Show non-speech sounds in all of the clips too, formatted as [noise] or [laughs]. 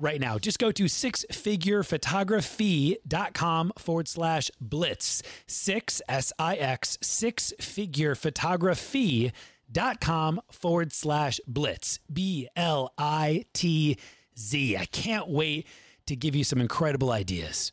right now. Just go to sixfigurephotography.com forward slash blitz. Six, S I X, six figure photography.com forward slash blitz. B L I T Z. I can't wait to give you some incredible ideas.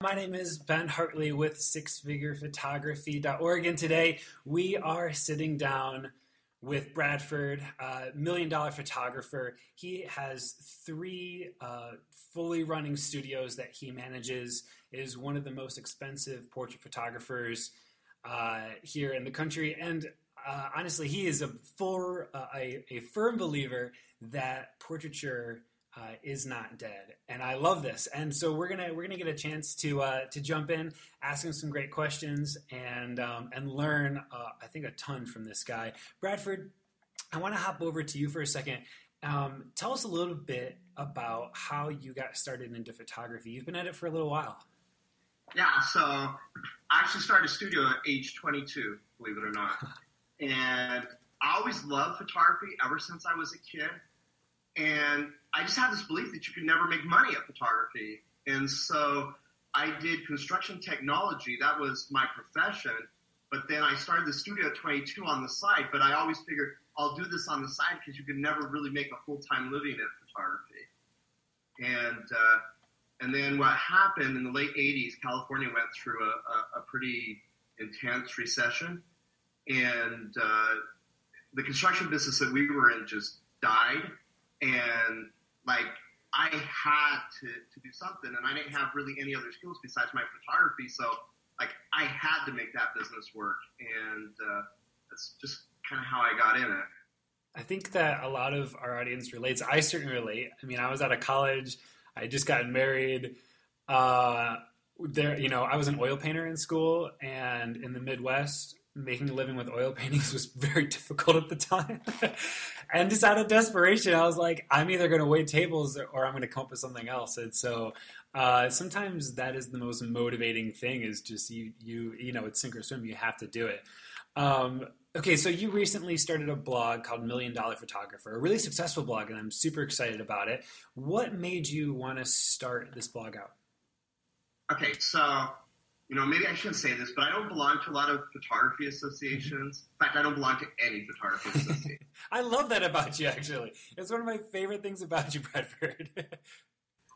My name is Ben Hartley with sixfigurephotography.org, and today we are sitting down with Bradford, uh, million dollar photographer. He has three uh, fully running studios that he manages. Is one of the most expensive portrait photographers uh, here in the country, and uh, honestly, he is a full uh, a, a firm believer that portraiture uh, is not dead, and I love this. And so we're gonna we're gonna get a chance to uh, to jump in, ask him some great questions, and um, and learn uh, I think a ton from this guy, Bradford. I want to hop over to you for a second. Um, tell us a little bit about how you got started into photography. You've been at it for a little while. Yeah, so I actually started a studio at age 22, believe it or not. [laughs] and I always loved photography ever since I was a kid. And I just had this belief that you could never make money at photography. And so I did construction technology. That was my profession. But then I started the studio at 22 on the side. But I always figured I'll do this on the side because you could never really make a full time living at photography. And uh, and then what happened in the late 80s, California went through a, a, a pretty intense recession. And uh, the construction business that we were in just died. And like I had to, to do something, and I didn't have really any other skills besides my photography. So like I had to make that business work, and uh, that's just kind of how I got in it. I think that a lot of our audience relates. I certainly relate. I mean, I was out of college. I just gotten married. Uh, there, you know, I was an oil painter in school, and in the Midwest, making a living with oil [laughs] paintings was very difficult at the time. [laughs] and just out of desperation, I was like, I'm either going to wait tables or I'm going to come up with something else. And so uh, sometimes that is the most motivating thing is just you, you, you know, it's sink or swim. You have to do it. Um, okay, so you recently started a blog called Million Dollar Photographer, a really successful blog, and I'm super excited about it. What made you want to start this blog out? Okay, so you know, maybe I shouldn't say this, but I don't belong to a lot of photography associations. In fact, I don't belong to any photography association. [laughs] I love that about you, actually. It's one of my favorite things about you, Bradford. [laughs]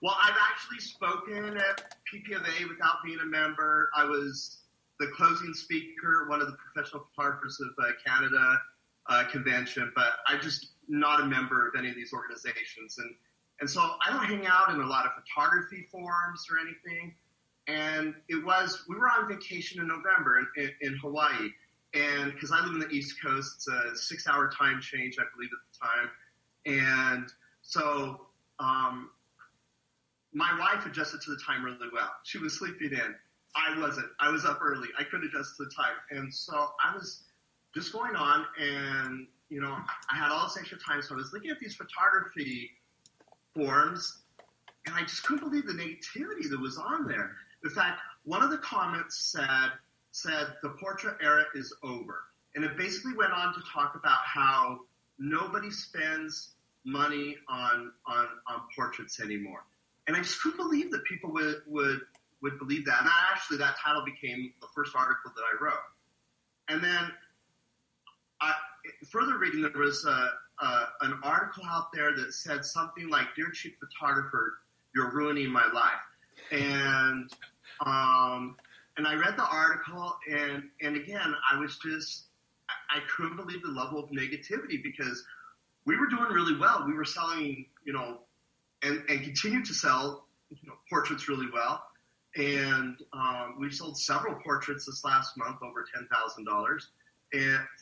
well, I've actually spoken at PPFA without being a member. I was the closing speaker, one of the professional photographers of uh, Canada uh, convention, but I'm just not a member of any of these organizations. And, and so I don't hang out in a lot of photography forums or anything and it was we were on vacation in November in, in, in Hawaii, and because I live in the East Coast, it's a six-hour time change, I believe, at the time, and so um, my wife adjusted to the time really well. She was sleeping in. I wasn't. I was up early. I couldn't adjust to the time, and so I was just going on, and you know, I had all this extra time, so I was looking at these photography forms and I just couldn't believe the negativity that was on there. In fact, one of the comments said said the portrait era is over, and it basically went on to talk about how nobody spends money on on, on portraits anymore. And I just couldn't believe that people would would would believe that. And actually, that title became the first article that I wrote. And then, I, further reading, there was a, a, an article out there that said something like, "Dear chief photographer, you're ruining my life." And um, and I read the article, and and again, I was just I couldn't believe the level of negativity because we were doing really well. We were selling, you know, and, and continue to sell, you know, portraits really well. And um, we sold several portraits this last month, over ten thousand dollars,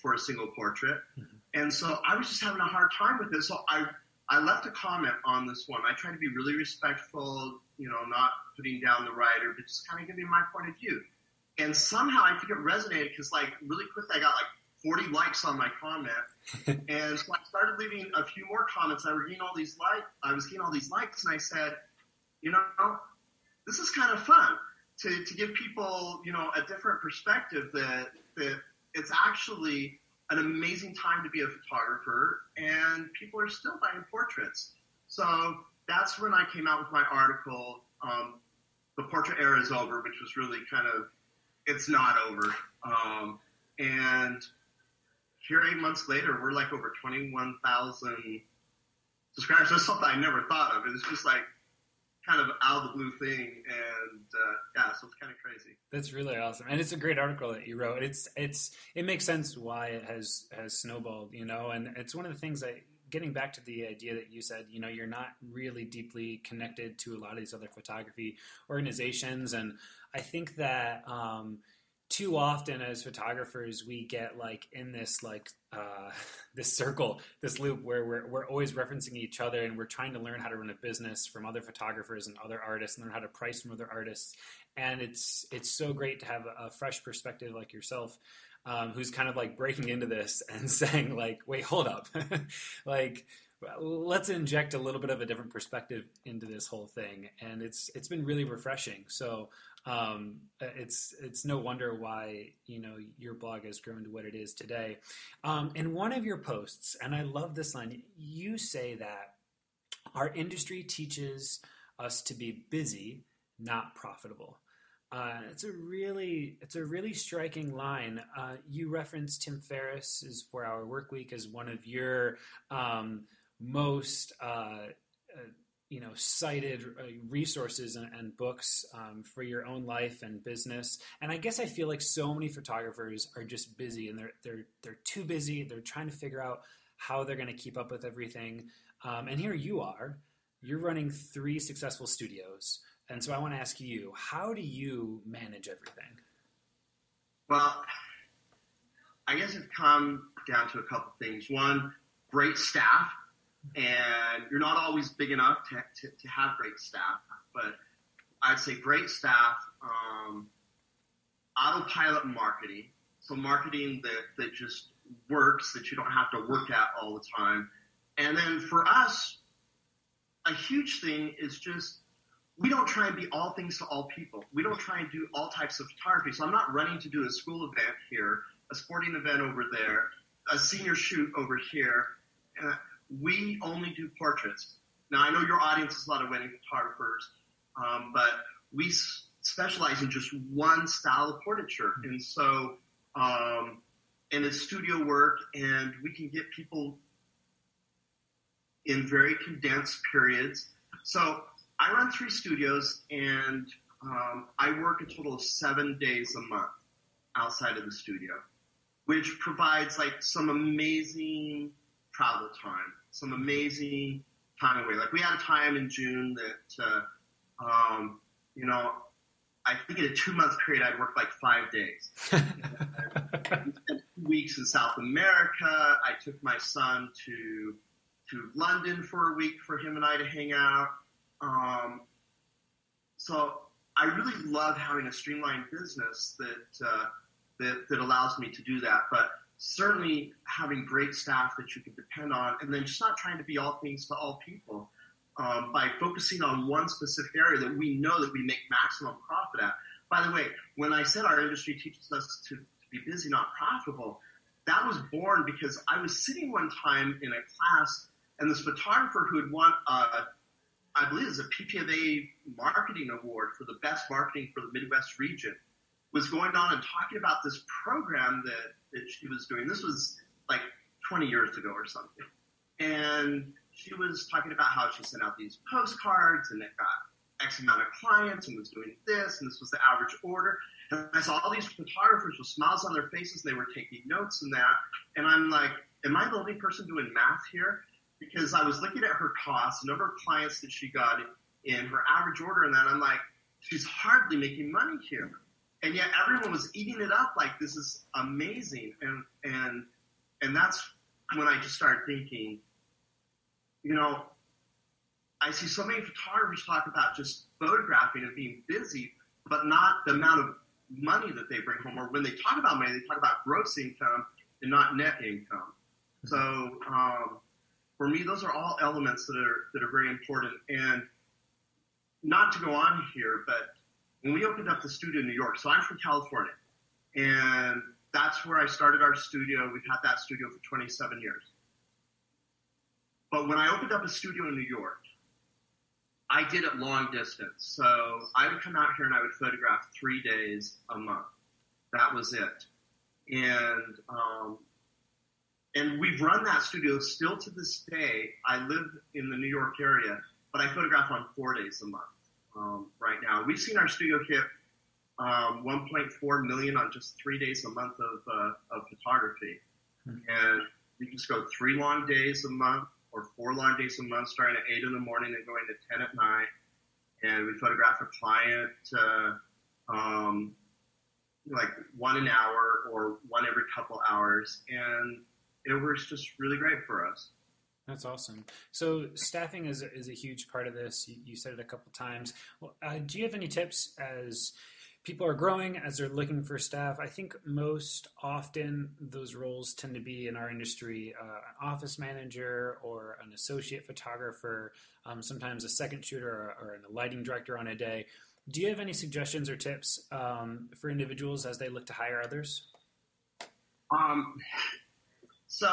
for a single portrait. Mm-hmm. And so I was just having a hard time with it. So I I left a comment on this one. I tried to be really respectful, you know, not putting down the writer, but just kind of giving my point of view. And somehow I think it resonated because, like, really quickly I got like 40 likes on my comment. [laughs] and so I started leaving a few more comments. I was getting all these like I was getting all these likes, and I said, you know, this is kind of fun to, to give people, you know, a different perspective that that it's actually an amazing time to be a photographer, and people are still buying portraits. So that's when I came out with my article. Um, the portrait era is over, which was really kind of it's not over. Um, and here, eight months later, we're like over 21,000 subscribers. That's something I never thought of. It's just like kind of out of the blue thing, and uh, yeah, so it's kind of crazy. That's really awesome, and it's a great article that you wrote. It's it's it makes sense why it has has snowballed, you know, and it's one of the things that. Getting back to the idea that you said, you know, you're not really deeply connected to a lot of these other photography organizations, and I think that um, too often as photographers we get like in this like uh, [laughs] this circle this loop where we're, we're always referencing each other and we're trying to learn how to run a business from other photographers and other artists and learn how to price from other artists. And it's it's so great to have a, a fresh perspective like yourself um, who's kind of like breaking into this [laughs] and saying like wait hold up. [laughs] Like let's inject a little bit of a different perspective into this whole thing. And it's it's been really refreshing. So um, it's it's no wonder why you know your blog has grown to what it is today. Um, in one of your posts, and I love this line, you say that our industry teaches us to be busy, not profitable. Uh, it's a really it's a really striking line. Uh, you referenced Tim Ferriss's Four Hour Work Week as one of your um, most uh, uh you know cited uh, resources and, and books um, for your own life and business. And i guess i feel like so many photographers are just busy and they're they're they're too busy. They're trying to figure out how they're going to keep up with everything. Um, and here you are. You're running three successful studios. And so i want to ask you how do you manage everything? Well i guess it comes down to a couple things. One great staff and you're not always big enough to, to, to have great staff, but I'd say great staff, um, autopilot marketing, so marketing that, that just works, that you don't have to work at all the time. And then for us, a huge thing is just we don't try and be all things to all people. We don't try and do all types of photography. So I'm not running to do a school event here, a sporting event over there, a senior shoot over here. And we only do portraits. Now, I know your audience is a lot of wedding photographers, um, but we s- specialize in just one style of portraiture. Mm-hmm. And so, um, and it's studio work, and we can get people in very condensed periods. So, I run three studios, and um, I work a total of seven days a month outside of the studio, which provides like some amazing travel time some amazing time away. Like we had a time in June that, uh, um, you know, I think in a two month period I'd work like five days. [laughs] spent two weeks in South America. I took my son to to London for a week for him and I to hang out. Um, so I really love having a streamlined business that, uh, that that allows me to do that. But certainly having great staff that you can depend on, and then just not trying to be all things to all people. Um, by focusing on one specific area that we know that we make maximum profit at. By the way, when I said our industry teaches us to, to be busy, not profitable, that was born because I was sitting one time in a class, and this photographer who had won, uh, I believe, it was a PPFA marketing award for the best marketing for the Midwest region, was going on and talking about this program that that she was doing. This was like 20 years ago or something. And she was talking about how she sent out these postcards and it got X amount of clients and was doing this, and this was the average order. And I saw all these photographers with smiles on their faces. and They were taking notes and that. And I'm like, am I the only person doing math here? because I was looking at her costs, number of clients that she got in, her average order, and then I'm like, she's hardly making money here. And yet everyone was eating it up like this is amazing. And and and that's when I just started thinking, you know, I see so many photographers talk about just photographing and being busy, but not the amount of money that they bring home. Or when they talk about money, they talk about gross income and not net income. So um, for me, those are all elements that are that are very important. And not to go on here, but when we opened up the studio in New York, so I'm from California, and that's where I started our studio. We've had that studio for 27 years. But when I opened up a studio in New York, I did it long distance. So I would come out here and I would photograph three days a month. That was it. And um, and we've run that studio still to this day. I live in the New York area, but I photograph on four days a month um, now. We've seen our studio hit um, 1.4 million on just three days a month of, uh, of photography, hmm. and we just go three long days a month or four long days a month, starting at eight in the morning and going to ten at night. And we photograph a client uh, um, like one an hour or one every couple hours, and it works just really great for us. That's awesome. So staffing is a, is a huge part of this. You, you said it a couple times. Well, uh, do you have any tips as people are growing as they're looking for staff? I think most often those roles tend to be in our industry uh, an office manager or an associate photographer, um, sometimes a second shooter or, or, a lighting director on a day. Do you have any suggestions or tips um, for individuals as they look to hire others? Um, so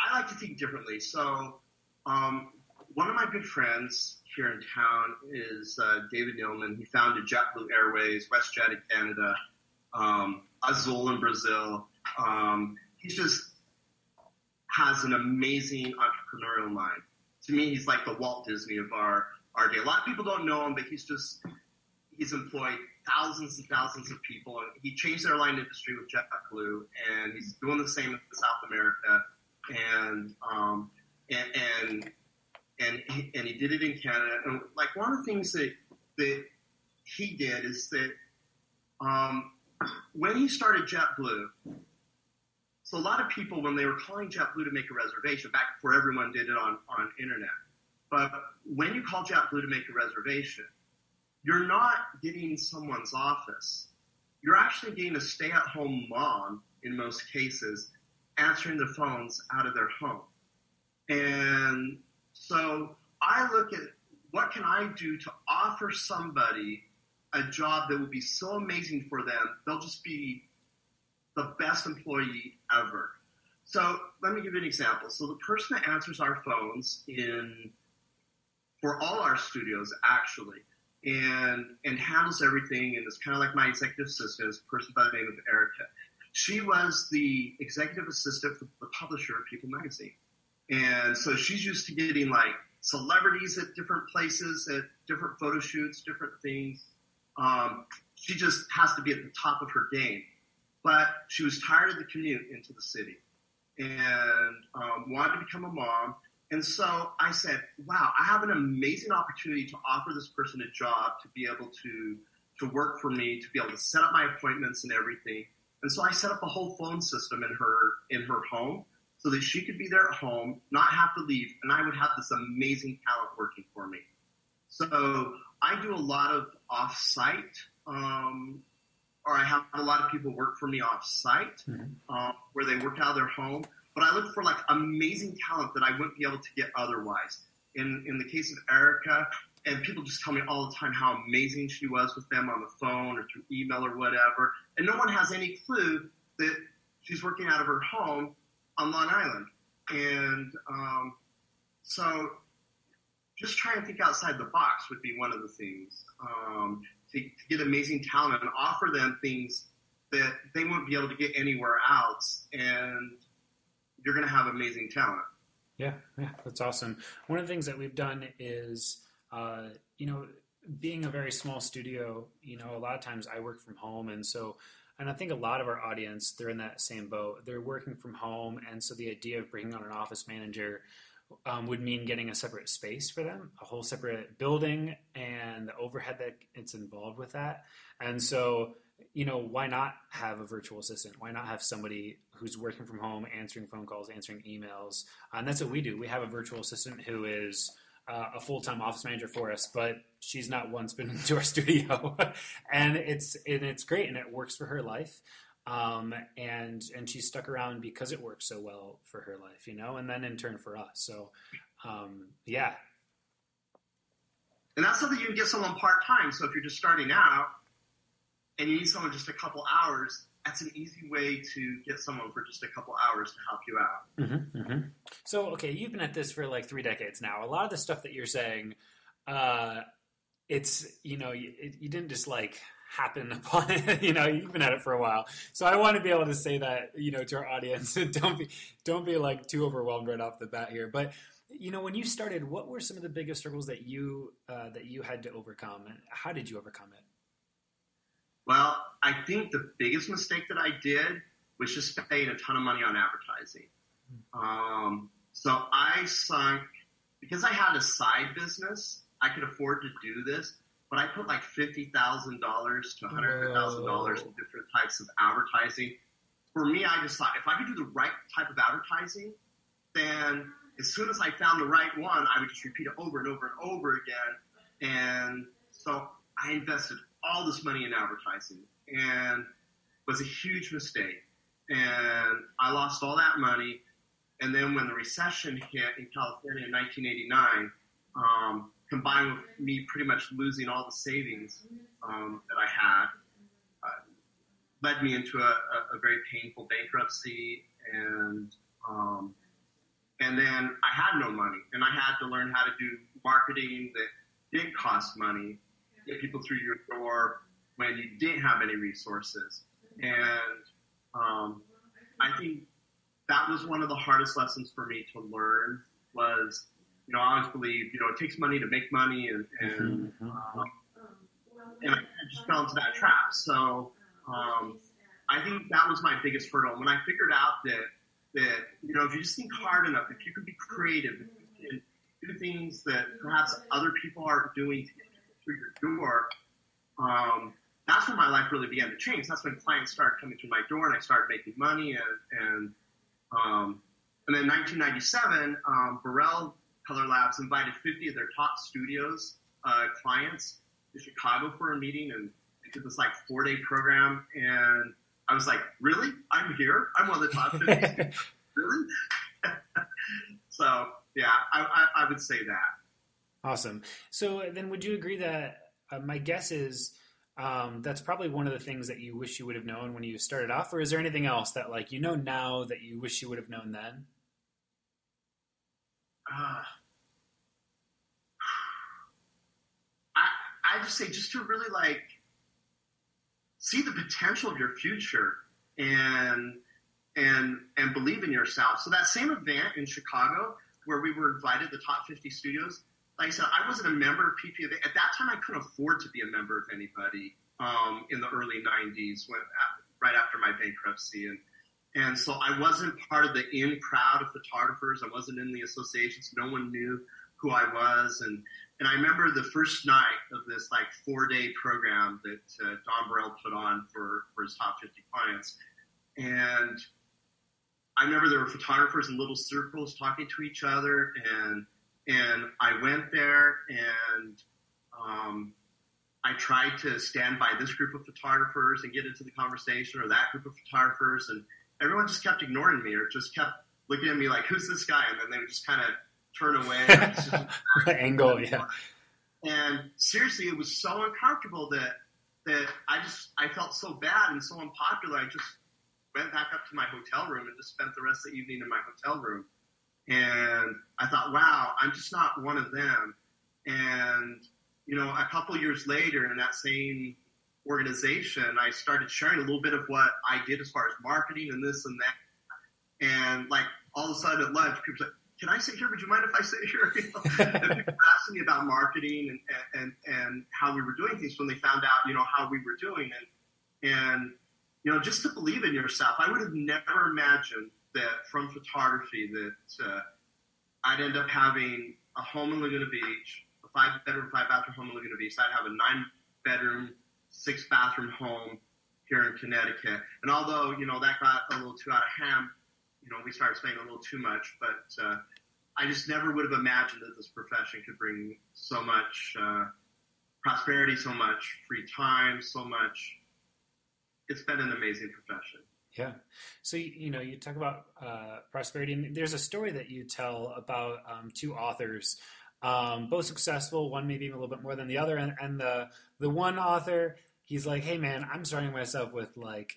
I like to think differently. So um, one of my good friends here in town is uh, David Neeleman. He founded JetBlue Airways, WestJet in Canada, um, Azul in Brazil. Um, he just has an amazing entrepreneurial mind. To me, he's like the Walt Disney of our, our day. A lot of people don't know him, but he's just, he's employed thousands and thousands of people. And he changed the airline industry with JetBlue, and he's doing the same in South America. And um, and and and he, and he did it in Canada. And like one of the things that that he did is that um, when he started JetBlue, so a lot of people when they were calling JetBlue to make a reservation back before everyone did it on on internet, but when you call JetBlue to make a reservation, you're not getting someone's office. You're actually getting a stay-at-home mom in most cases answering the phones out of their home. And so I look at what can I do to offer somebody a job that will be so amazing for them, they'll just be the best employee ever. So let me give you an example. So the person that answers our phones in for all our studios actually and and handles everything and is kind of like my executive assistant is a person by the name of Erica. She was the executive assistant for the publisher of People Magazine. And so she's used to getting like celebrities at different places, at different photo shoots, different things. Um, she just has to be at the top of her game. But she was tired of the commute into the city and um, wanted to become a mom. And so I said, wow, I have an amazing opportunity to offer this person a job to be able to, to work for me, to be able to set up my appointments and everything. And so I set up a whole phone system in her, in her home so that she could be there at home, not have to leave, and I would have this amazing talent working for me. So I do a lot of off-site, um, or I have a lot of people work for me off-site, mm-hmm. uh, where they work out of their home. But I look for like amazing talent that I wouldn't be able to get otherwise. In in the case of Erica, and people just tell me all the time how amazing she was with them on the phone or through email or whatever, and no one has any clue that she's working out of her home on Long Island. And um, so just try and think outside the box would be one of the things um, to, to, get amazing talent and offer them things that they won't be able to get anywhere else. And you're going to have amazing talent. Yeah, yeah, that's awesome. One of the things that we've done is, uh, you know, being a very small studio, you know, a lot of times I work from home, and so and I think a lot of our audience, they're in that same boat. They're working from home, and so the idea of bringing on an office manager um, would mean getting a separate space for them, a whole separate building, and the overhead that it's involved with that. And so, you know, why not have a virtual assistant? Why not have somebody who's working from home, answering phone calls, answering emails? And that's what we do. We have a virtual assistant who is uh, a full time office manager for us, but she's not once been into our [laughs] studio, and it's and it's great, and it works for her life. Um, and and she stuck around because it worked so well for her life, you know, and then in turn for us. So, um, yeah. And that's something you can get someone part time. So if you're just starting out and you need someone just a couple hours, that's an easy way to get someone for just a couple hours to help you out. Mm-hmm, mm-hmm. So okay, you've been at this for like three decades now. A lot of the stuff that you're saying, uh, it's you know you, you didn't just like happen [laughs] upon it. you know, you've been at it for a while. So I want to be able to say that, you know, to our audience. [laughs] don't be don't be like too overwhelmed right off the bat here. But you know, when you started, what were some of the biggest struggles that you uh, that you had to overcome, and how did you overcome it? Well, I think the biggest mistake that I did was just spending a ton of money on advertising. Um, so I sunk because I had a side business. I could afford to do this but I put like fifty thousand dollars to hundred thousand dollars in different types of advertising. For me, I just thought if I could do the right type of advertising, then as soon as I found the right one, I would just repeat it over and over and over again. And so I invested all this money in advertising, and was a huge mistake. And I lost all that money. And then when the recession hit in California in 1989, um, combined with me pretty much losing all the savings um, that I had, uh, led me into a, a, a, very painful bankruptcy, and um, and then I had no money, and I had to learn how to do marketing that didn't cost money, get people through your door when you didn't have any resources, and um, I think that was one of the hardest lessons for me to learn was you know, I always believe, you know, it takes money to make money, and and, mm-hmm. um, and I just fell into that trap. So um, I think that was my biggest hurdle. When I figured out that that you know, if you just think hard enough, if you can be creative, if you can do things that perhaps other people aren't doing to get through your door. Um, that's when my life really began to change. That's when clients started coming through my door, and I started making money. And and um, and then 1997, um, Burrell Color Labs invited 50 of their top studios uh, clients to Chicago for a meeting, and they did this like four day program. And I was like, "Really? I'm here? I'm one of the top 50. [laughs] really?" [laughs] so yeah, I, I, I, would say that. Awesome. So then, would you agree that uh, my guess is? Um, that's probably one of the things that you wish you would have known when you started off, or is there anything else that like you know now that you wish you would have known then? Uh, I just say just to really like see the potential of your future and and and believe in yourself. So that same event in Chicago where we were invited the top 50 studios, like I said, I wasn't a member of PPA. At that time, I couldn't afford to be a member of anybody um, in the early 90s, when, right after my bankruptcy. And, and so I wasn't part of the in crowd of photographers. I wasn't in the associations. No one knew who I was. And, and I remember the first night of this like four day program that uh, Don Burrell put on for, for his top 50 clients. And I remember there were photographers in little circles talking to each other. And, and I went there and um, I tried to stand by this group of photographers and get into the conversation or that group of photographers. And everyone just kept ignoring me or just kept looking at me like, who's this guy? And then they would just kind of turn away. [laughs] angle, yeah. [laughs] And seriously, it was so uncomfortable that that I just I felt so bad and so unpopular. I just went back up to my hotel room and just spent the rest of the evening in my hotel room. And I thought, wow, I'm just not one of them. And you know, a couple years later, in that same organization, I started sharing a little bit of what I did as far as marketing and this and that. And like all of a sudden at lunch, people said, can I sit here? Would you mind if I sit here? [laughs] You know, people were asking me about marketing and, and, and how we were doing things when they found out, you know, how we were doing. And, and, you know, just to believe in yourself, I would have never imagined that from photography that, uh, I'd end up having a home in Laguna Beach, a five bedroom, five bathroom home in Laguna Beach. I'd have a nine bedroom, six bathroom home here in Connecticut. And although, you know, that got a little too out of hand, you know, we started spending a little too much, but uh, I just never would have imagined that this profession could bring so much uh, prosperity, so much free time, so much. It's been an amazing profession. Yeah. So, you know, you talk about uh, prosperity, and there's a story that you tell about um, two authors, um, both successful, one maybe a little bit more than the other. And, and the, the one author, he's like, hey, man, I'm starting myself with like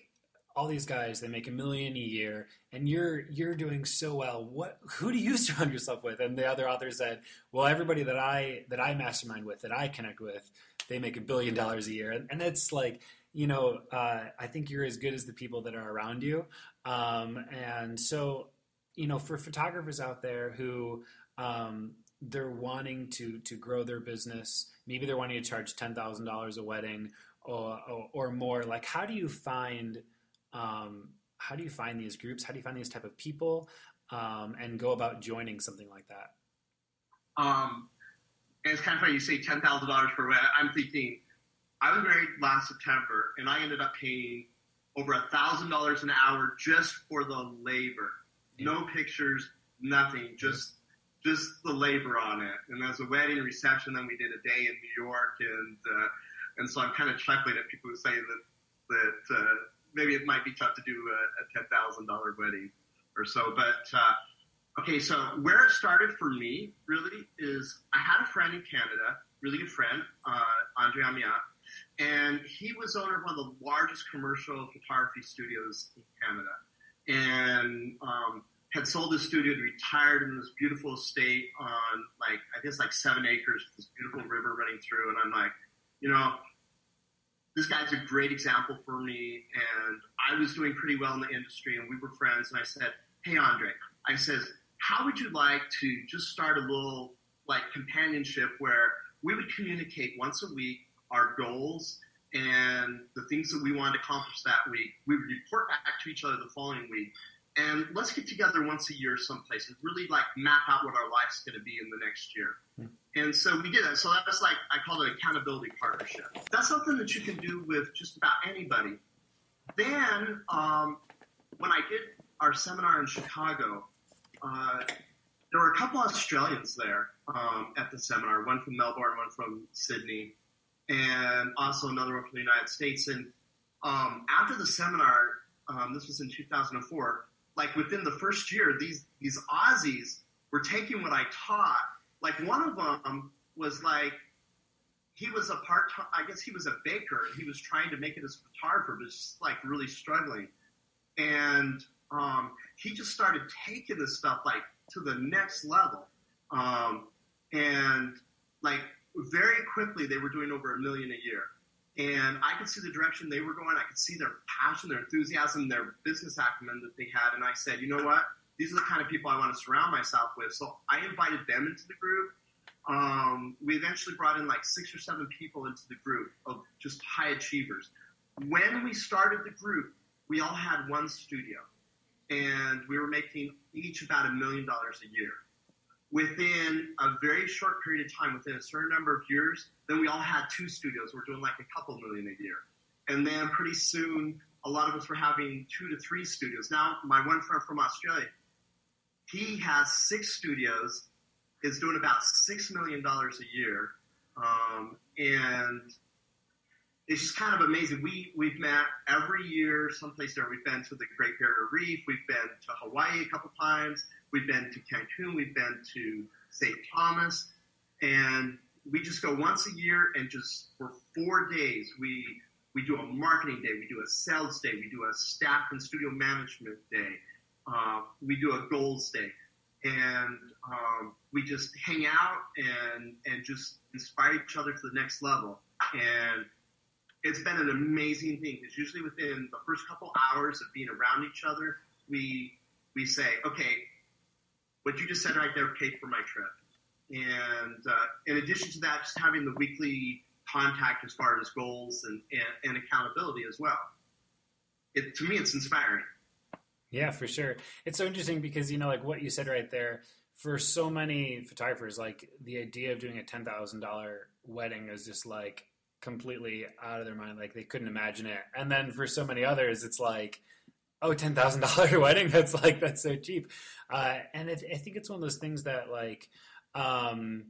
all these guys they make a million a year and you're you're doing so well what who do you [laughs] surround yourself with and the other author said well everybody that i that i mastermind with that i connect with they make a billion dollars a year and, and it's like you know, uh, I think you're as good as the people that are around you. Um, and so, you know, for photographers out there who um, they're wanting to to grow their business, maybe they're wanting to charge ten thousand dollars a wedding or, or, or more. Like, how do you find um, how do you find these groups? How do you find these type of people um, and go about joining something like that? Um, it's kind of funny you say ten thousand dollars per wedding. I'm thinking I was married last September, and I ended up paying over a thousand dollars an hour just for the labor. Yeah. No pictures, nothing, just just the labor on it. And as a wedding reception, then we did a day in New York, and uh, and so I'm kind of chuckling at people who say that that uh, maybe it might be tough to do a, a ten thousand dollar wedding or so. But uh, okay, so where it started for me really is I had a friend in Canada, really good friend, uh, Andre Amiat and he was owner of one of the largest commercial photography studios in Canada, and um, had sold his studio retired in this beautiful estate on like I guess like seven acres with this beautiful river running through, and I'm like, you know, this guy's a great example for me, and I was doing pretty well in the industry, and we were friends, and I said, hey Andre, I says, how would you like to just start a little like companionship where we would communicate once a week our goals and the things that we wanted to accomplish that week. We would report back to each other the following week. And let's get together once a year someplace and really like map out what our life's going to be in the next year. Hmm. And so we did that. So that's like, I call it accountability partnership. That's something that you can do with just about anybody. Then, um, when I did our seminar in Chicago, uh, there were a couple Australians there um, at the seminar, one from Melbourne, one from Sydney and also another one from the United States. And um, after the seminar, um, this was in 2004, like within the first year, these these Aussies were taking what I taught. Like one of them was like he was a part time. I guess he was a baker. He was trying to make it as a photographer, but just like really struggling. And um, he just started taking this stuff like to the next level. Um, and like very quickly they were doing over a million a year. And I could see the direction they were going. I could see their passion, their enthusiasm, their business acumen that they had. And I said, you know what? These are the kind of people I want to surround myself with. So I invited them into the group. Um, we eventually brought in like six or seven people into the group of just high achievers. When we started the group, we all had one studio, and we were making each about a million dollars a year within a very short period of time, within a certain number of years, then we all had two studios. We're doing like a couple million a year. And then pretty soon, a lot of us were having two to three studios. Now, my one friend from Australia, he has six studios, is doing about $6 million a year. Um, and it's just kind of amazing. We, we've met every year someplace there. We've been to the Great Barrier Reef. We've been to Hawaii a couple times. We've been to Cancun, we've been to St. Thomas, and we just go once a year and just for four days we we do a marketing day, we do a sales day, we do a staff and studio management day, uh, we do a goals day, and um, we just hang out and and just inspire each other to the next level. And it's been an amazing thing because usually within the first couple hours of being around each other, we we say, okay, what you just said right there paid for my trip. And uh, in addition to that, just having the weekly contact as far as goals and, and, and accountability as well. It, to me, it's inspiring. Yeah, for sure. It's so interesting because, you know, like what you said right there, for so many photographers, like the idea of doing a ten thousand dollar wedding is just like completely out of their mind. Like they couldn't imagine it. And then for so many others, it's like, oh, ten thousand dollar [laughs] wedding. That's like that's so cheap. Uh, and it, I think it's one of those things that like. Um,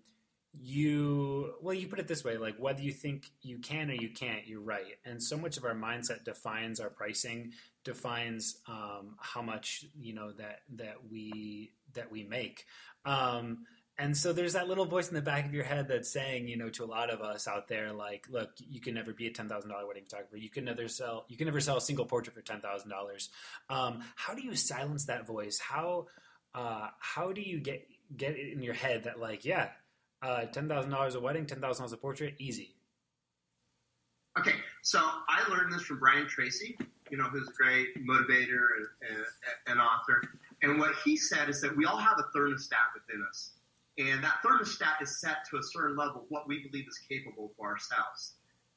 you well you put it this way like whether you think you can or you can't you're right and so much of our mindset defines our pricing defines um, how much you know that that we that we make um, and so there's that little voice in the back of your head that's saying you know to a lot of us out there like look you can never be a $10000 wedding photographer you can never sell you can never sell a single portrait for $10000 um, how do you silence that voice how uh, how do you get get it in your head that like yeah uh, ten thousand dollars a wedding, ten thousand dollars a portrait, easy. Okay, so I learned this from Brian Tracy, you know, who's a great motivator and, and, and author. And what he said is that we all have a thermostat within us, and that thermostat is set to a certain level what we believe is capable for ourselves.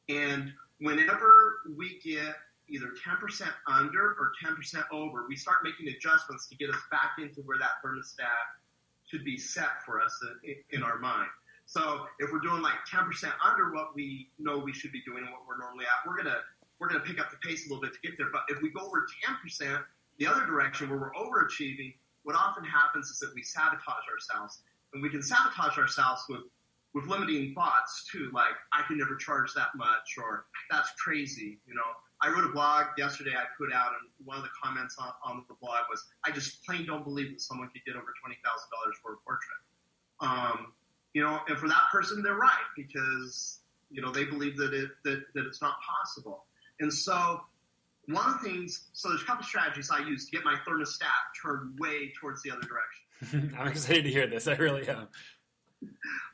And whenever we get either 10% under or 10% over, we start making adjustments to get us back into where that thermostat should be set for us in, in our mind. So if we're doing like 10% under what we know we should be doing and what we're normally at, we're gonna we're gonna pick up the pace a little bit to get there. But if we go over 10% the other direction where we're overachieving, what often happens is that we sabotage ourselves, and we can sabotage ourselves with with limiting thoughts too, like I can never charge that much, or that's crazy, you know. I wrote a blog yesterday I put out, and one of the comments on, on the blog was, I just plain don't believe that someone could get over $20,000 for a portrait. Um, you know, and for that person, they're right because, you know, they believe that, it, that, that it's not possible. And so one of the things, so there's a couple strategies I use to get my thermostat turned way towards the other direction. [laughs] I'm excited to hear this. I really am.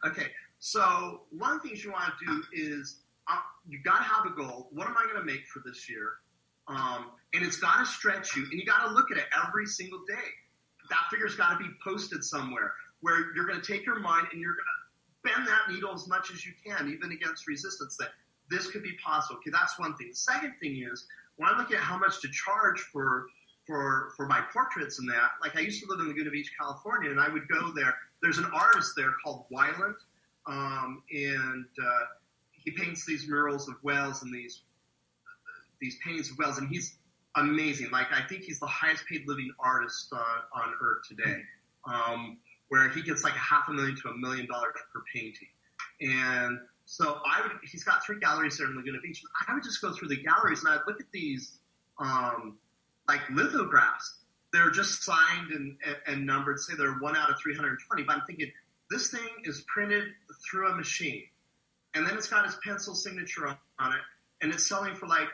Okay, so one of the things you want to do is uh, you got to have a goal. What am I going to make for this year? Um, and it's got to stretch you, and you got to look at it every single day. That figure's got to be posted somewhere where you're going to take your mind and you're going to bend that needle as much as you can, even against resistance. That this could be possible. Okay, that's one thing. The second thing is when I'm looking at how much to charge for for for my portraits and that. Like I used to live in Laguna Beach, California, and I would go there. There's an artist there called Wyland, um, and uh, he paints these murals of whales and these these paintings of whales, and he's amazing. Like I think he's the highest paid living artist uh, on earth today, um, where he gets like a half a million to a million dollars per painting. And so I would, he's got three galleries there in Laguna Beach. I would just go through the galleries and I'd look at these um, like lithographs. They're just signed and, and numbered. Say they're one out of 320. But I'm thinking this thing is printed through a machine and then it's got his pencil signature on it, and it's selling for like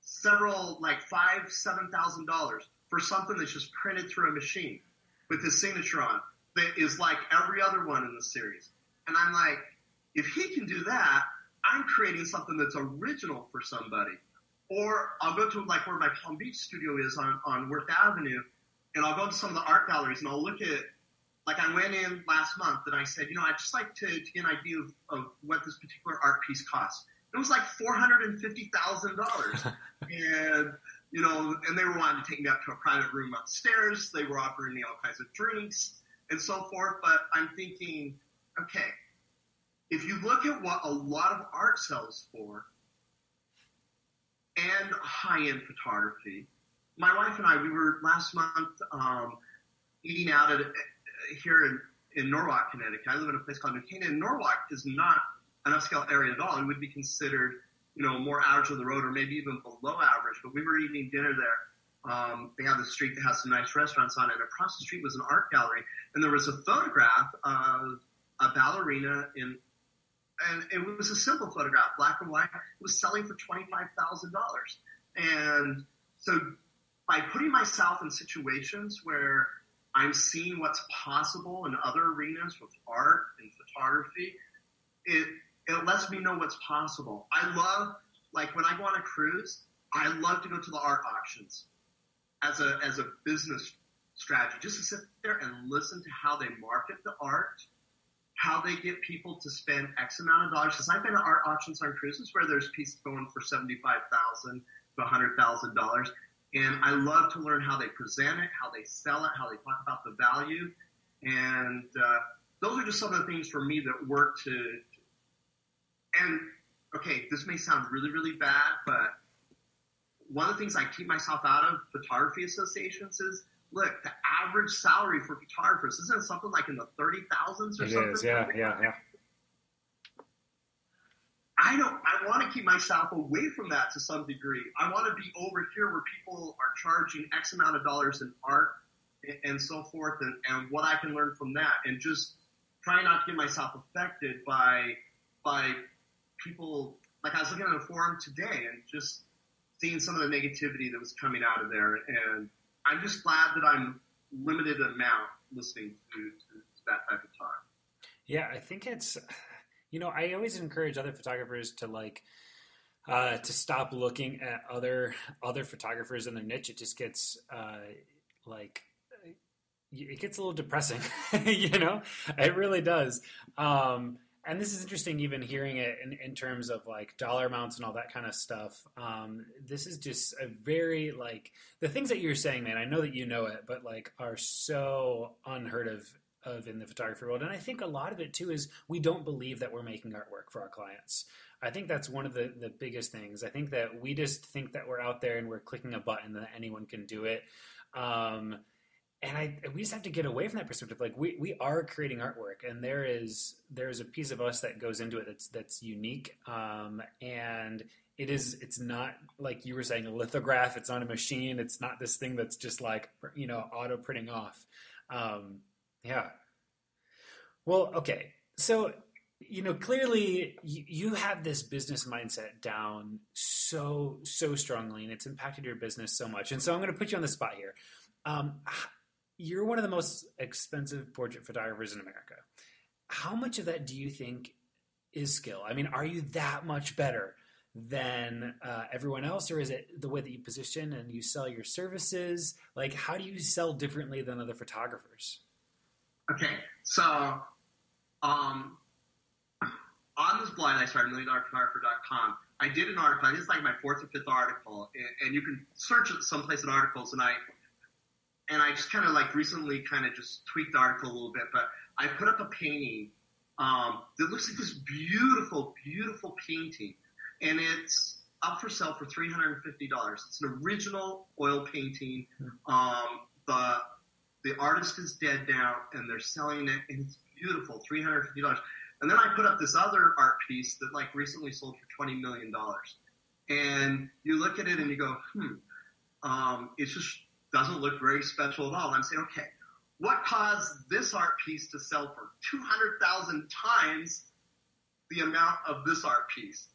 several, like five, seven thousand dollars for something that's just printed through a machine with his signature on that is like every other one in the series. And I'm like, if he can do that, I'm creating something that's original for somebody. Or I'll go to like where my Palm Beach studio is on, on Worth Avenue, and I'll go to some of the art galleries and I'll look at like I went in last month and I said, you know, I'd just like to, to get an idea of, of, what this particular art piece costs. It was like four hundred and fifty thousand dollars, [laughs] and you know, and they were wanting to take me up to a private room upstairs. They were offering me all kinds of drinks and so forth. But I'm thinking, okay, if you look at what a lot of art sells for, and high-end photography, my wife and I, we were last month um, eating out at here in, in Norwalk, Connecticut. I live in a place called New Canaan. Norwalk is not an upscale area at all. It would be considered, you know, more average of the road or maybe even below average. But we were eating dinner there. Um, they have the street that has some nice restaurants on it. And across the street was an art gallery, and there was a photograph of a ballerina in, and it was a simple photograph, black and white. It was selling for twenty five thousand dollars, and so by putting myself in situations where I'm seeing what's possible in other arenas with art and photography. It it lets me know what's possible. I love like when I go on a cruise, I love to go to the art auctions as a as a business strategy, just to sit there and listen to how they market the art, how they get people to spend X amount of dollars. Because I've been to art auctions on cruises where there's pieces going for seventy five thousand to hundred thousand dollars, And I love to learn how they present it, how they sell it, how they talk about the value. And uh, those are just some of the things for me that work to. And okay, this may sound really, really bad, but one of the things I keep myself out of photography associations is look, the average salary for photographers isn't it something like in the thirty thousands or It something. is, yeah, yeah, yeah. I don't. I want to keep myself away from that to some degree. I want to be over here where people are charging X amount of dollars in art and, and so forth, and, and what I can learn from that, and just try not to get myself affected by by people. Like I was looking at a forum today and just seeing some of the negativity that was coming out of there, and I'm just glad that I'm limited amount listening to, to, that type of time. Yeah, I think it's you know, I always encourage other photographers to like uh, to stop looking at other other photographers in their niche. It just gets uh, like it gets a little depressing, [laughs] you know. It really does. Um, and this is interesting, even hearing it in, in, terms of like dollar amounts and all that kind of stuff. Um, this is just a very like the things that you're saying, man. I know that you know it, but like are so unheard of of in the photography world. And I think a lot of it too is we don't believe that we're making artwork for our clients. I think that's one of the, the biggest things. I think that we just think that we're out there and we're clicking a button that anyone can do it. Um, and I we just have to get away from that perspective. Like we, we are creating artwork, and there is there is a piece of us that goes into it that's that's unique. Um, and it is it's not like you were saying a lithograph. It's not a machine. It's not this thing that's just like you know auto printing off. Um, yeah. Well, okay. So, you know, clearly you, you have this business mindset down so, so strongly, and it's impacted your business so much. And so I'm going to put you on the spot here. Um, you're one of the most expensive portrait photographers in America. How much of that do you think is skill? I mean, are you that much better than uh, everyone else, or is it the way that you position and you sell your services? Like, how do you sell differently than other photographers? Okay, so um, on this blog I started, milliondollarphotographer.com, I did an article. This is like my fourth or fifth article, and, and you can search someplace in articles. And I and I just kind of like recently kind of just tweaked the article a little bit, but I put up a painting um, that looks like this beautiful, beautiful painting, and it's up for sale for three hundred and fifty dollars. It's an original oil painting. Um, the the artist is dead now, and they're selling it, and it's beautiful, three hundred fifty dollars. And then I put up this other art piece that like recently sold for twenty million dollars, and you look at it and you go, hmm, um, it just doesn't look very special at all. And I'm saying, okay, what caused this art piece to sell for two hundred thousand times the amount of this art piece?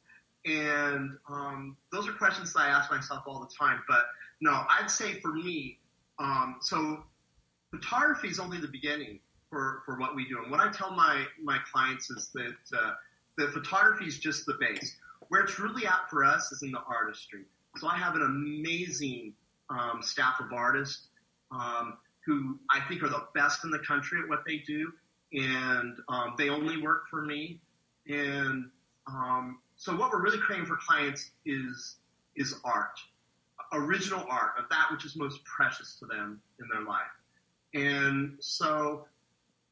And um, those are questions that I ask myself all the time. But no, I'd say for me, um, so photography is only the beginning for, for what we do. And what I tell my, my clients is that, uh, that photography is just the base. Where it's really at for us is in the artistry. So I have an amazing um, staff of artists um, who I think are the best in the country at what they do, and um, they only work for me. And um, so what we're really creating for clients is is art, original art of that which is most precious to them in their life. And so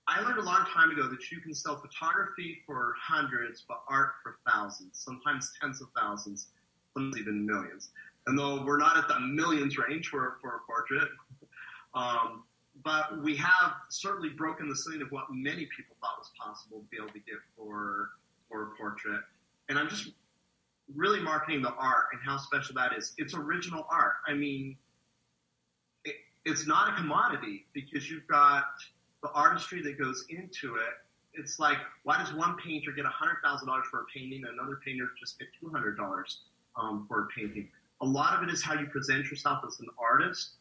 I learned a long time ago that you can sell photography for hundreds, but art for thousands, sometimes tens of thousands, sometimes even millions. And though we're not at the millions range for, for a portrait, um, but we have certainly broken the ceiling of what many people thought was possible to be able to get for, for a portrait. And I'm just really marketing the art and how special that is. It's original art. I mean, it's not a commodity because you've got the artistry that goes into it. It's like, why does one painter get $100,000 for a painting and another painter just get $200 um, for a painting? A lot of it is how you present yourself as an artist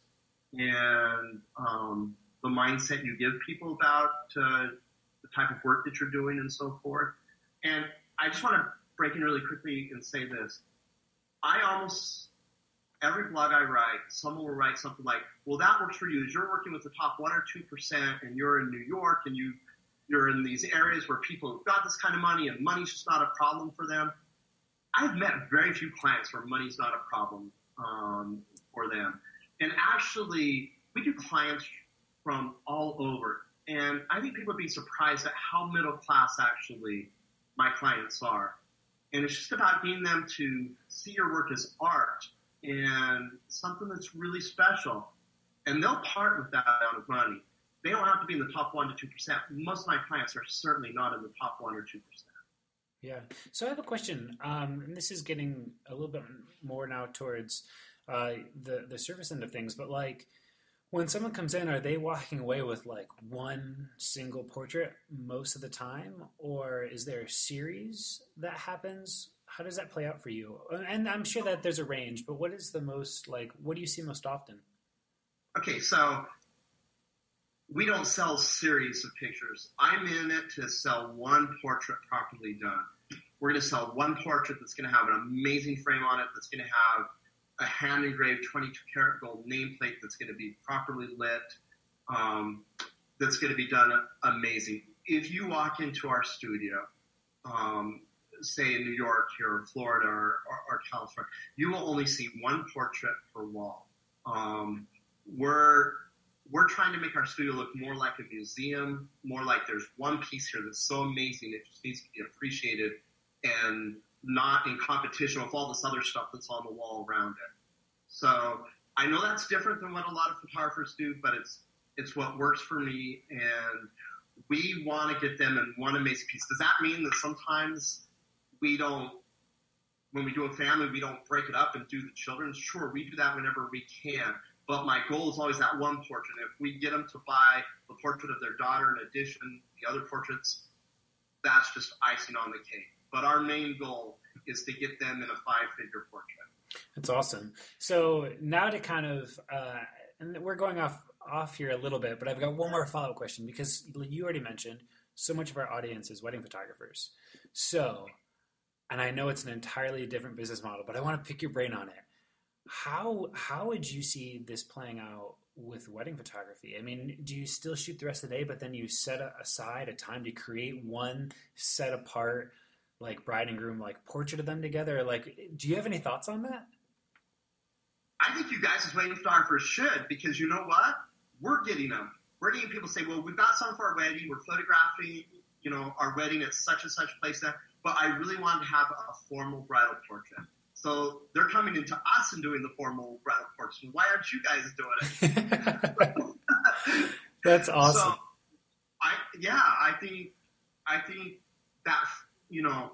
and um, the mindset you give people about uh, the type of work that you're doing and so forth. And I just want to break in really quickly and say this. I almost every blog I write, someone will write something like, "Well, that works for you. You're working with the top one or two percent, and you're in New York, and you you're in these areas where people have got this kind of money, and money's just not a problem for them." I've met very few clients where money's not a problem um, for them, And actually, we do clients from all over. And I think people would be surprised at how middle class actually my clients are. And it's just about getting them to see your work as art and something that's really special. And they'll part with that amount of money. They don't have to be in the top one to two percent. Most of my clients are certainly not in the top one or two percent. Yeah. So I have a question, um, and this is getting a little bit more now towards uh, the the service end of things. But like, when someone comes in, are they walking away with like one single portrait most of the time, or is there a series that happens? How does that play out for you? And I'm sure that there's a range, but what is the most like? What do you see most often? Okay, so we don't sell series of pictures. I'm in it to sell one portrait properly done. We're going to sell one portrait that's going to have an amazing frame on it, that's going to have a hand engraved 22 karat gold nameplate that's going to be properly lit, um, that's going to be done amazing. If you walk into our studio, um, say in New York here, or Florida, or, or, or, California, you will only see one portrait per wall. Um, we're we're trying to make our studio look more like a museum, more like there's one piece here that's so amazing it just needs to be appreciated and not in competition with all this other stuff that's on the wall around it. So I know that's different than what a lot of photographers do, but it's it's what works for me and we want to get them in one amazing piece. Does that mean that sometimes we don't when we do a family we don't break it up and do the children's? Sure, we do that whenever we can. But my goal is always that one portrait. If we get them to buy the portrait of their daughter in addition, the other portraits, that's just icing on the cake. But our main goal is to get them in a five-figure portrait. That's awesome. So now to kind of, uh, and we're going off off here a little bit, but I've got one more follow up question because you already mentioned so much of our audience is wedding photographers. So, and I know it's an entirely different business model, but I want to pick your brain on it. How how would you see this playing out with wedding photography? I mean, do you still shoot the rest of the day, but then you set aside a time to create one set apart, like bride and groom, like portrait of them together? Like, do you have any thoughts on that? I think you guys as wedding photographers should because you know what? We're getting them. We're getting people say, "Well, we've got some for our wedding. We're photographing, you know, our wedding at such and such place." There, but I really wanted to have a formal bridal portrait. So they're coming into us and doing the formal bridal portrait. Why aren't you guys doing it? [laughs] That's awesome. So, I yeah, I think I think that you know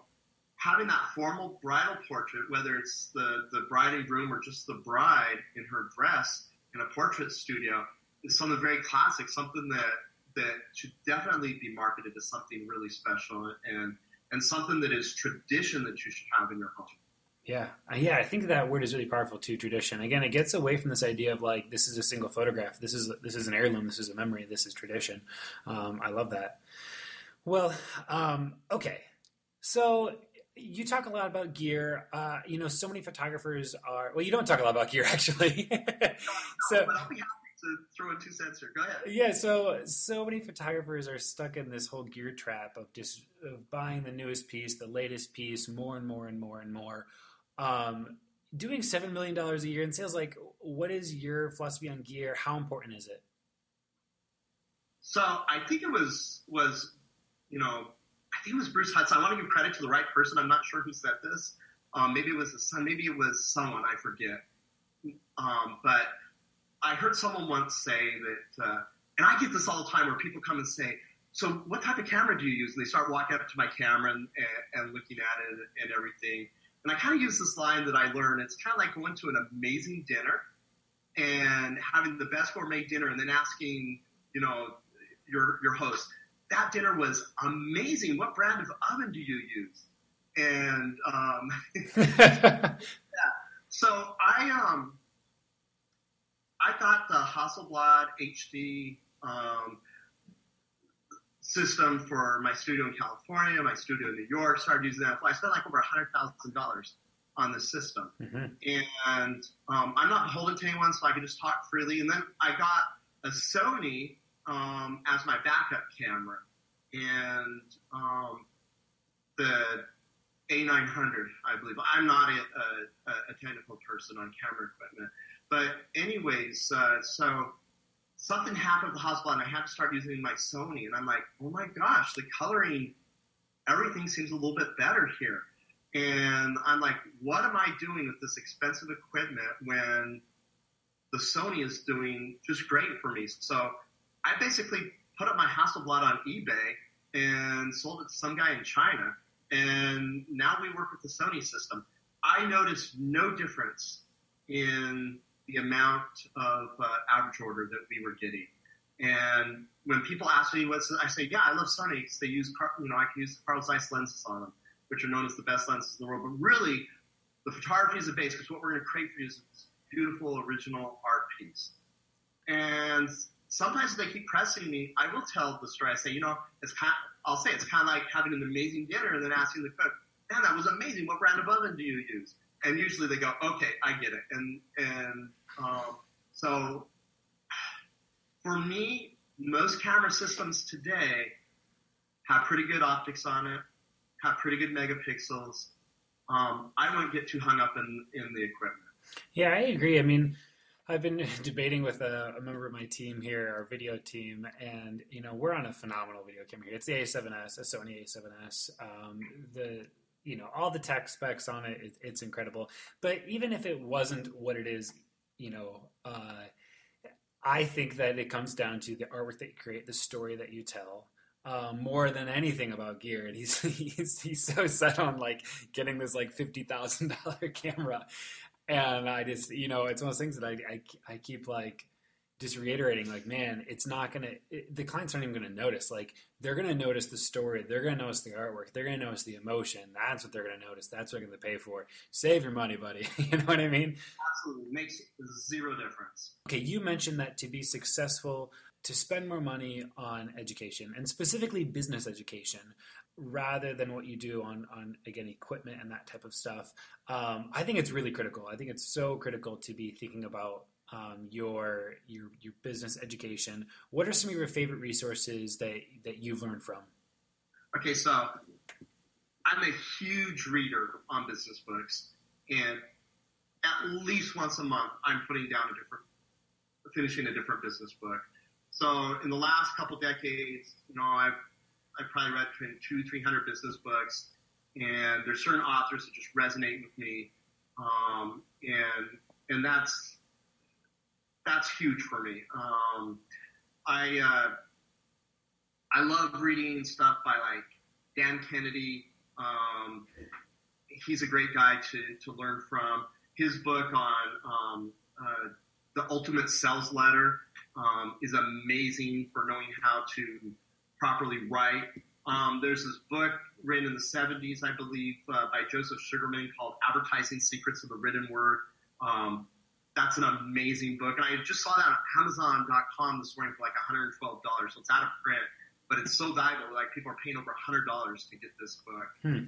having that formal bridal portrait, whether it's the the bride and groom or just the bride in her dress in a portrait studio, is something very classic, something that that should definitely be marketed as something really special and and something that is tradition that you should have in your home. Yeah, yeah, I think that word is really powerful too. Tradition. Again, it gets away from this idea of like this is a single photograph. This is this is an heirloom. This is a memory. This is tradition. Um, I love that. Well, um, okay. So you talk a lot about gear. Uh, you know, so many photographers are. Well, you don't talk a lot about gear [laughs] actually. so, but I'll be happy to throw in two cents here. Go ahead. Yeah, so so many photographers are stuck in this whole gear trap of just of buying the newest piece, the latest piece, more and more and more and more. Um, doing seven million dollars a year in sales, like, what is your philosophy on gear? How important is it? So I think it was was you know I think it was Bruce Hudson. I want to give credit to the right person. I'm not sure who said this. Um, maybe it was the son. Maybe it was someone. I forget. Um, but I heard someone once say that, uh, and I get this all the time, where people come and say, "So, what type of camera do you use?" And they start walking up to my camera and, and looking at it and everything. And I kind of use this line that I learned. It's kind of like going to an amazing dinner and having the best gourmet dinner, and then asking, you know, your your host, that dinner was amazing. What brand of oven do you use? And um, [laughs] yeah. so I um I got the Hasselblad HD um, system for my studio in California, my studio in New York. Started using that. I spent like over a hundred thousand dollars on the system, mm-hmm. and um, I'm not beholden to anyone, so I can just talk freely. And then I got a Sony um, as my backup camera, and um, the A900, I believe. I'm not a, a, a, technical person on camera equipment, But anyways, uh, so something happened at the hospital, and I had to start using my Sony, and I'm like, oh my gosh, the coloring, everything seems a little bit better here. And I'm like, what am I doing with this expensive equipment when the Sony is doing just great for me? So I basically put up my Hasselblad on eBay and sold it to some guy in China. And now we work with the Sony system. I noticed no difference in the amount of uh, average order that we were getting. And when people ask me what's, I say, yeah, I love Sony's. They use, you know, I can use Carl Zeiss lenses on them, which are known as the best lenses in the world. But really, the photography is the base because what we're going to create for you is this beautiful original art piece. And sometimes they keep pressing me. I will tell the story. I say, you know, it's kind. Of, I'll say it's kind of like having an amazing dinner and then asking the cook, "Man, that was amazing. What brand of oven do you use?" And usually they go, "Okay, I get it." And and um, so for me, most camera systems today have pretty good optics on it, have pretty good megapixels. Um, I wouldn't get too hung up in in the equipment. Yeah, I agree. I mean I've been [laughs] debating with a, a, member of my team here, our video team, and you know we're on a phenomenal video camera here. It's the A7S, a Sony A7S. Um, the you know all the tech specs on it, it, it's incredible. But even if it wasn't what it is, you know, uh, I think that it comes down to the artwork that you create, the story that you tell. Um, more than anything about gear, and he's [laughs] he's he's so set on like getting this like fifty thousand dollar [laughs] camera, and I just you know it's one of those things that I I, I keep like just reiterating like man it's not gonna it, the clients aren't even gonna notice. Like they're gonna notice the story. They're gonna notice the artwork. They're gonna notice the emotion. That's what they're gonna notice. That's what they're gonna pay for. Save your money buddy. [laughs] You know what i mean? Absolutely. Makes zero difference. Okay you mentioned that to be successful to spend more money on education and specifically business education rather than what you do on on again equipment and that type of stuff. Um, I think it's really critical. I think it's so critical to be thinking about um, your your your business education. What are some of your favorite resources that that you've learned from? Okay, so I'm a huge reader on business books, and at least once a month, I'm putting down a different, finishing a different business book. So in the last couple decades, you know, I've I've probably read between two, three hundred business books, and there's certain authors that just resonate with me, um, and and that's that's huge for me. Um, I uh, I love reading stuff by like Dan Kennedy. Um, he's a great guy to to learn from. His book on um, uh, the ultimate sales letter um, is amazing for knowing how to properly write. Um, there's this book written in the 70s, I believe, uh, by Joseph Sugarman called Advertising Secrets of the Written Word. Um, that's an amazing book. And I just saw that on Amazon.com this morning for like $112. So it's out of print, but it's so valuable. Like people are paying over $100 to get this book. Hmm.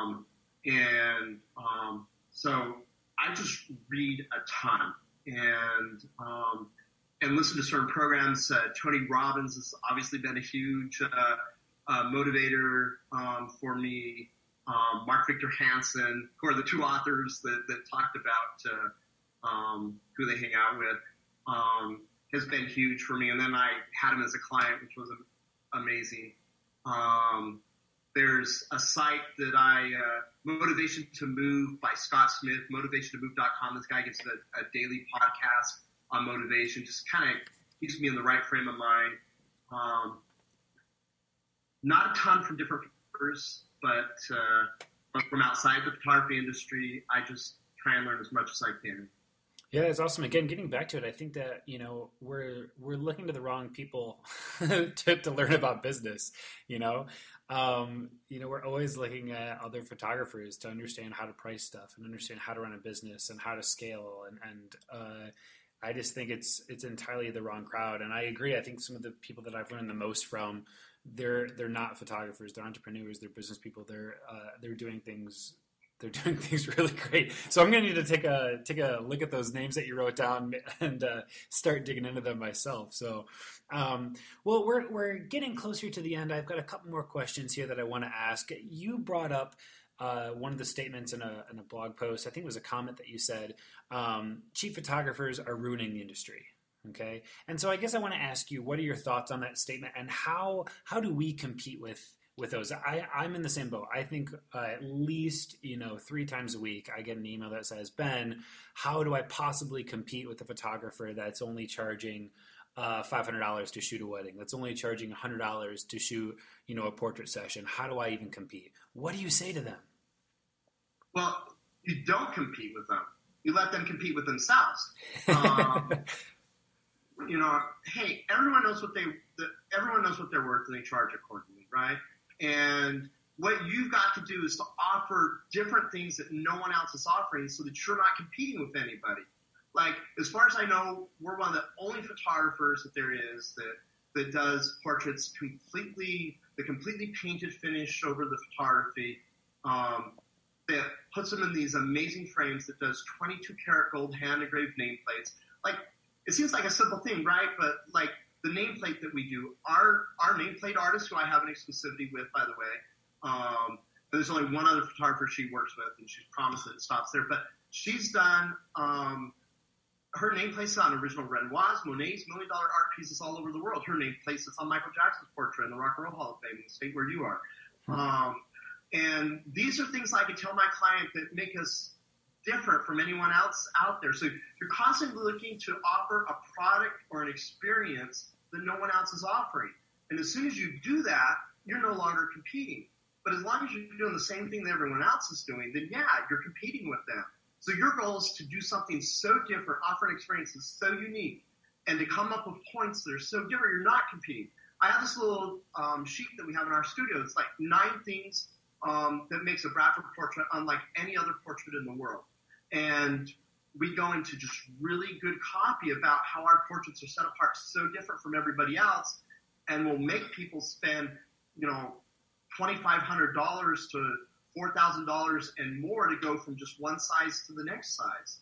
Um, and um, so I just read a ton. And um, and listen to certain programs. Uh, Tony Robbins has obviously been a huge uh, uh, motivator um, for me. Um, Mark Victor Hansen, who are the two authors that, that talked about uh, um, who they hang out with, um, has been huge for me. And then I had him as a client, which was amazing. Um, there's a site that I, uh, Motivation to Move by Scott Smith, motivationtomove.com. This guy gets a, a daily podcast on motivation, just kind of keeps me in the right frame of mind. Um, not a ton from different papers, but, uh, but from outside the photography industry, I just try and learn as much as I can. Yeah, that's awesome. Again, getting back to it, I think that you know we're we're looking to the wrong people [laughs] to, to learn about business. You know, um, you know, we're always looking at other photographers to understand how to price stuff and understand how to run a business and how to scale and and uh, I just think it's it's entirely the wrong crowd. And I agree. I think some of the people that I've learned the most from, they're they're not photographers. They're entrepreneurs. They're business people. They're uh, they're doing things. They're doing [laughs] things really great. So I'm going to need to take a take a look at those names that you wrote down [laughs] and uh, start digging into them myself. So, um, well, we're we're getting closer to the end. I've got a couple more questions here that I want to ask. You brought up uh, one of the statements in a, in a blog post. I think it was a comment that you said um, cheap photographers are ruining the industry. Okay, and so I guess I want to ask you, what are your thoughts on that statement, and how how do we compete with with those? I I'm in the same boat. I think uh, at least you know three times a week I get an email that says, Ben, how do I possibly compete with a photographer that's only charging uh, $500 to shoot a wedding. That's only charging $100 to shoot, you know, a portrait session. How do I even compete? What do you say to them? Well, you don't compete with them. You let them compete with themselves. Um, [laughs] you know, hey, everyone knows what they, the, everyone knows what they're worth, and they charge accordingly, right? And what you've got to do is to offer different things that no one else is offering, so that you're not competing with anybody like as far as I know, we're one of the only photographers that there is that that does portraits completely the completely painted finish over the photography. Um, that puts them in these amazing frames that does 22 karat gold hand engraved nameplates. Like it seems like a simple thing, right? But like the nameplate that we do, our our nameplate artist, who I have an exclusivity with, by the way. Um, there's only one other photographer she works with, and she's promised that it stops there. But she's done um, her name places on original Renoirs, Monet's, million dollar art pieces all over the world. Her name places on Michael Jackson's portrait in the Rock and Roll Hall of Fame in the state where you are. Um, and these are things I can tell my client that make us different from anyone else out there. So you're constantly looking to offer a product or an experience that no one else is offering. And as soon as you do that, you're no longer competing. But as long as you're doing the same thing that everyone else is doing, then yeah, you're competing with them. So your goal is to do something so different, offer an experience that's so unique, and to come up with points that are so different. You're not competing. I have this little um, sheet that we have in our studio. It's like nine things um, that makes a Bradford portrait unlike any other portrait in the world. And we go into just really good copy about how our portraits are set apart so different from everybody else, and will make people spend, you know, twenty five hundred dollars to four thousand dollars and more to go from just one size to the next size.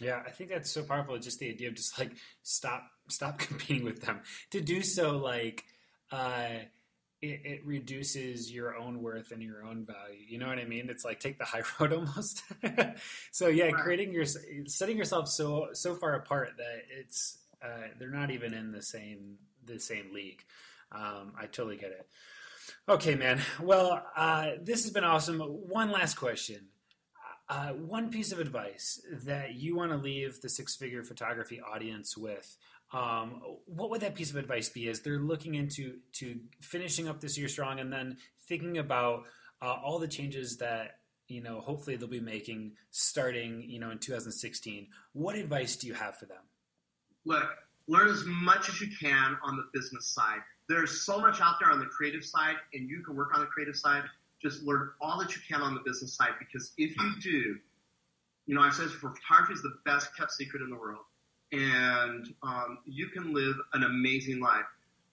Yeah, I think that's so powerful. Just the idea of just like stop stop [laughs] competing with them. To do so, like uh, it, it, reduces your own worth and your own value. You know what I mean? It's like take the high [laughs] road almost. so yeah, right. creating your setting yourself so so far apart that it's uh, they're not even in the same the same league. Um, I totally get it. Okay, man. Well, uh, this has been awesome. One last question. Uh, one piece of advice that you want to leave the six figure photography audience with. Um, what would that piece of advice be? As they're looking into to finishing up this year strong and then thinking about uh, all the changes that you know hopefully they'll be making starting you know in 2016 what advice do you have for them? Look learn as much as you can on the business side. There's so much out there on the creative side, and you can work on the creative side. Just learn all that you can on the business side because if you do, you know, I've said photography is the best kept secret in the world, and um, you can live an amazing life.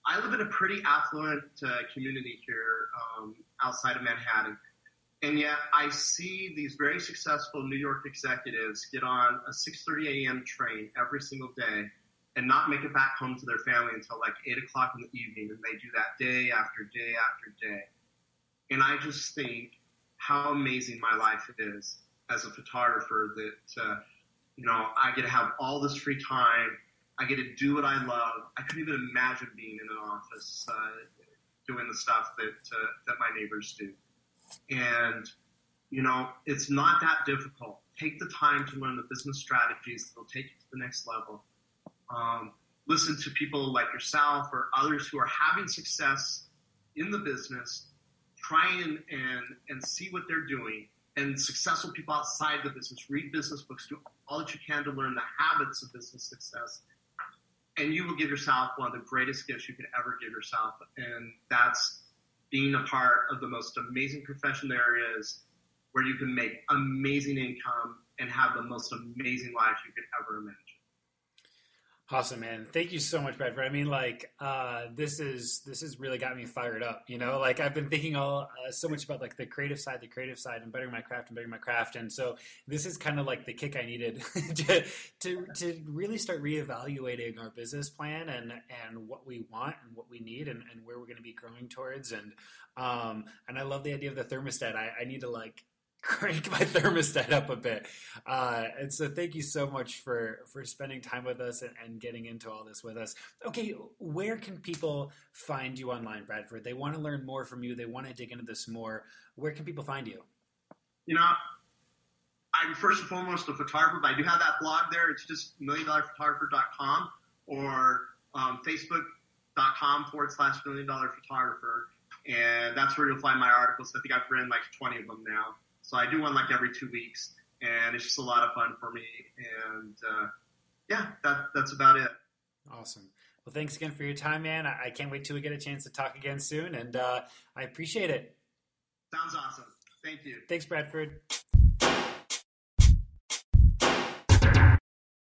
I live in a pretty affluent uh, community here um, outside of Manhattan, and yet I see these very successful New York executives get on a 6:30 a.m. train every single day and not make it back home to their family until like eight o'clock in the evening, and they do that day after day after day. And I just think how amazing my life is as a photographer that uh, you know I get to have all this free time. I get to do what I love. I couldn't even imagine being in an office uh, doing the stuff that uh, that my neighbors do. And you know, it's not that difficult. Take the time to learn the business strategies that will take you to the next level um, listen to people like yourself or others who are having success in the business, try and, and, and see what they're doing, and successful people outside the business, read business books, do all that you can to learn the habits of business success. And you will give yourself one of the greatest gifts you could ever give yourself. And that's being a part of the most amazing profession there is, where you can make amazing income and have the most amazing life you could ever imagine. Awesome, man. Thank you so much, Bradford. I mean, like, uh, this is this has really got me fired up. You know, like I've been thinking all uh, so much about like the creative side, the creative side, and bettering my craft and bettering my craft. And so this is kind of like the kick I needed [laughs] to, to to really start reevaluating our business plan and and what we want and what we need and, and where we're going to be growing towards. And um, and I love the idea of the thermostat. I, I need to like crank my thermostat up a bit. Uh, and so thank you so much for, for spending time with us and, and, getting into all this with us. Okay, where can people find you online, Bradford? They want to learn more from you. They want to dig into this more. Where can people find you? You know, I'm first and foremost a photographer, but I do have that blog there. It's just milliondollarphotographer.com or um, facebook.com forward slash million dollar photographer. And that's where you'll find my articles. I think I've written like 20 of them now. So I do one like every two weeks, and it's just a lot of fun for me. And uh, yeah, that, that's about it. Awesome. Well, thanks again for your time, man. I, I can't wait till we get a chance to talk again soon, and uh, I appreciate it. Sounds awesome. Thank you. Thanks, Bradford.